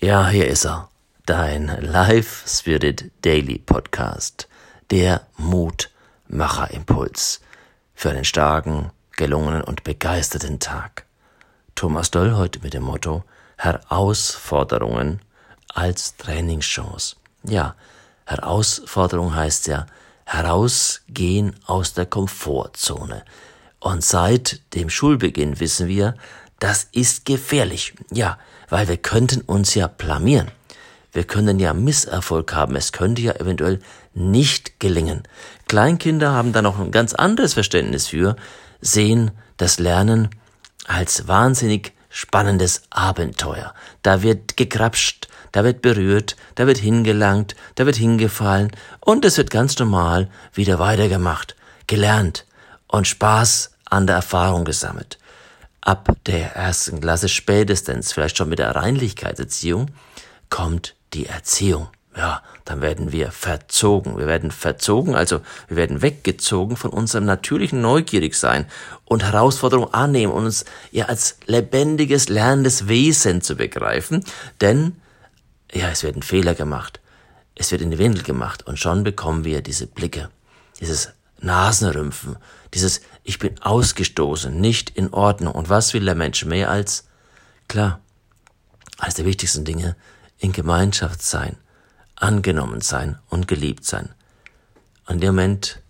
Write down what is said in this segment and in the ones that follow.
Ja, hier ist er. Dein Life Spirit Daily Podcast. Der Mutmacherimpuls für einen starken, gelungenen und begeisterten Tag. Thomas Doll heute mit dem Motto Herausforderungen als Trainingschance. Ja, Herausforderung heißt ja herausgehen aus der Komfortzone. Und seit dem Schulbeginn wissen wir, das ist gefährlich. Ja, weil wir könnten uns ja blamieren. Wir können ja Misserfolg haben. Es könnte ja eventuell nicht gelingen. Kleinkinder haben da noch ein ganz anderes Verständnis für, sehen das Lernen als wahnsinnig spannendes Abenteuer. Da wird gekrapscht, da wird berührt, da wird hingelangt, da wird hingefallen und es wird ganz normal wieder weitergemacht, gelernt und Spaß an der Erfahrung gesammelt ab der ersten Klasse spätestens, vielleicht schon mit der Reinlichkeitserziehung, kommt die Erziehung. Ja, dann werden wir verzogen. Wir werden verzogen, also wir werden weggezogen von unserem natürlichen Neugierigsein und Herausforderung annehmen und uns ja als lebendiges, lernendes Wesen zu begreifen. Denn, ja, es werden Fehler gemacht. Es wird in die Windel gemacht und schon bekommen wir diese Blicke, dieses Nasenrümpfen, dieses Ich bin ausgestoßen, nicht in Ordnung. Und was will der Mensch mehr als, klar, als der wichtigsten Dinge, in Gemeinschaft sein, angenommen sein und geliebt sein. Und der Moment,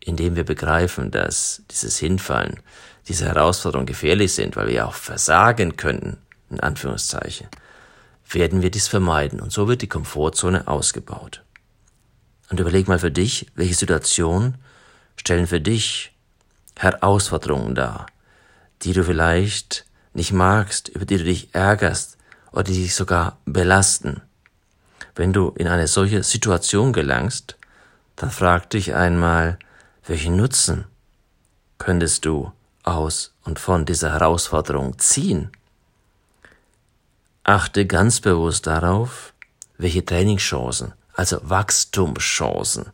in dem wir begreifen, dass dieses Hinfallen, diese Herausforderungen gefährlich sind, weil wir auch versagen könnten, in Anführungszeichen, werden wir dies vermeiden und so wird die Komfortzone ausgebaut. Und überleg mal für dich, welche Situation stellen für dich Herausforderungen dar, die du vielleicht nicht magst, über die du dich ärgerst oder die dich sogar belasten. Wenn du in eine solche Situation gelangst, dann frag dich einmal, welchen Nutzen könntest du aus und von dieser Herausforderung ziehen? Achte ganz bewusst darauf, welche Trainingschancen also Wachstumschancen,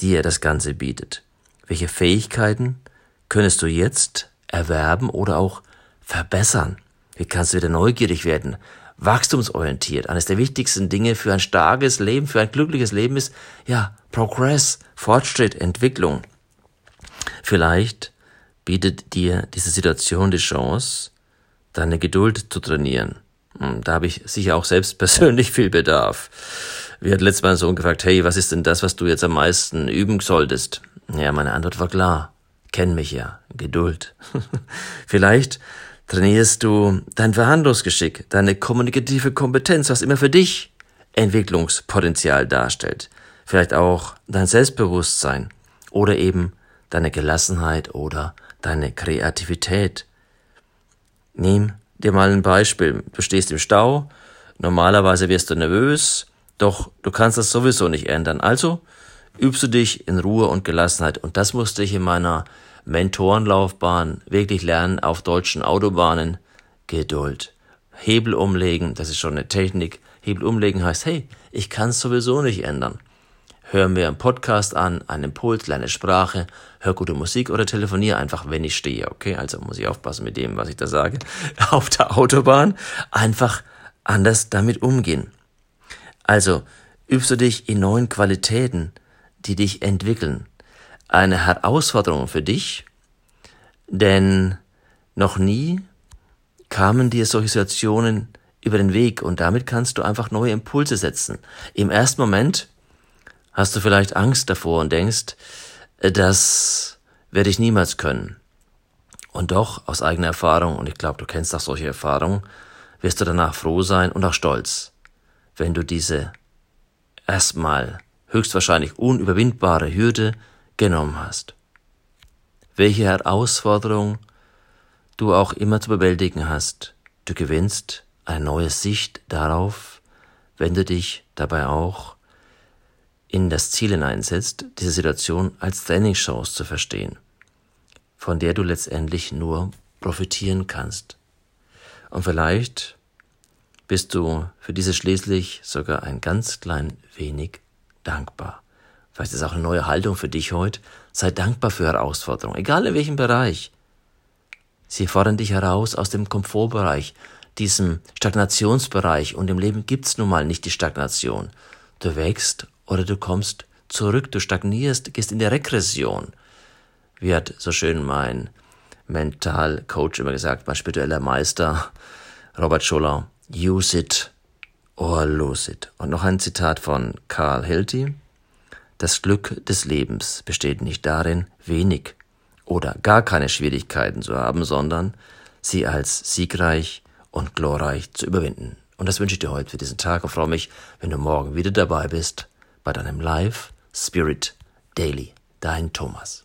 die er das Ganze bietet. Welche Fähigkeiten könntest du jetzt erwerben oder auch verbessern? Wie kannst du wieder neugierig werden? Wachstumsorientiert. Eines der wichtigsten Dinge für ein starkes Leben, für ein glückliches Leben ist, ja, Progress, Fortschritt, Entwicklung. Vielleicht bietet dir diese Situation die Chance, deine Geduld zu trainieren. Hm, da habe ich sicher auch selbst persönlich viel Bedarf. Wir hatten letztes Mal so gefragt, hey, was ist denn das, was du jetzt am meisten üben solltest? Ja, meine Antwort war klar. Kenn mich ja. Geduld. Vielleicht trainierst du dein Verhandlungsgeschick, deine kommunikative Kompetenz, was immer für dich Entwicklungspotenzial darstellt. Vielleicht auch dein Selbstbewusstsein oder eben deine Gelassenheit oder deine Kreativität. Nimm dir mal ein Beispiel. Du stehst im Stau, normalerweise wirst du nervös, doch du kannst das sowieso nicht ändern. Also übst du dich in Ruhe und Gelassenheit. Und das musste ich in meiner Mentorenlaufbahn wirklich lernen auf deutschen Autobahnen. Geduld. Hebel umlegen, das ist schon eine Technik. Hebel umlegen heißt, hey, ich kann es sowieso nicht ändern. Hör mir einen Podcast an, einen Impuls, kleine Sprache, hör gute Musik oder telefoniere einfach, wenn ich stehe, okay? Also muss ich aufpassen mit dem, was ich da sage. Auf der Autobahn einfach anders damit umgehen. Also übst du dich in neuen Qualitäten, die dich entwickeln. Eine Herausforderung für dich, denn noch nie kamen dir solche Situationen über den Weg und damit kannst du einfach neue Impulse setzen. Im ersten Moment hast du vielleicht Angst davor und denkst, das werde ich niemals können. Und doch, aus eigener Erfahrung, und ich glaube, du kennst auch solche Erfahrungen, wirst du danach froh sein und auch stolz wenn du diese erstmal höchstwahrscheinlich unüberwindbare Hürde genommen hast. Welche Herausforderung du auch immer zu bewältigen hast, du gewinnst eine neue Sicht darauf, wenn du dich dabei auch in das Ziel hineinsetzt, diese Situation als Trainingschance zu verstehen, von der du letztendlich nur profitieren kannst. Und vielleicht bist du für diese schließlich sogar ein ganz klein wenig dankbar. Vielleicht ist auch eine neue Haltung für dich heute. Sei dankbar für Herausforderungen, egal in welchem Bereich. Sie fordern dich heraus aus dem Komfortbereich, diesem Stagnationsbereich und im Leben gibt's nun mal nicht die Stagnation. Du wächst oder du kommst zurück, du stagnierst, gehst in die Regression. Wie hat so schön mein Mentalcoach immer gesagt, mein spiritueller Meister Robert Schuller, use it or lose it. Und noch ein Zitat von Carl Hilty. Das Glück des Lebens besteht nicht darin, wenig oder gar keine Schwierigkeiten zu haben, sondern sie als siegreich und glorreich zu überwinden. Und das wünsche ich dir heute für diesen Tag und freue mich, wenn du morgen wieder dabei bist bei deinem Live Spirit Daily. Dein Thomas.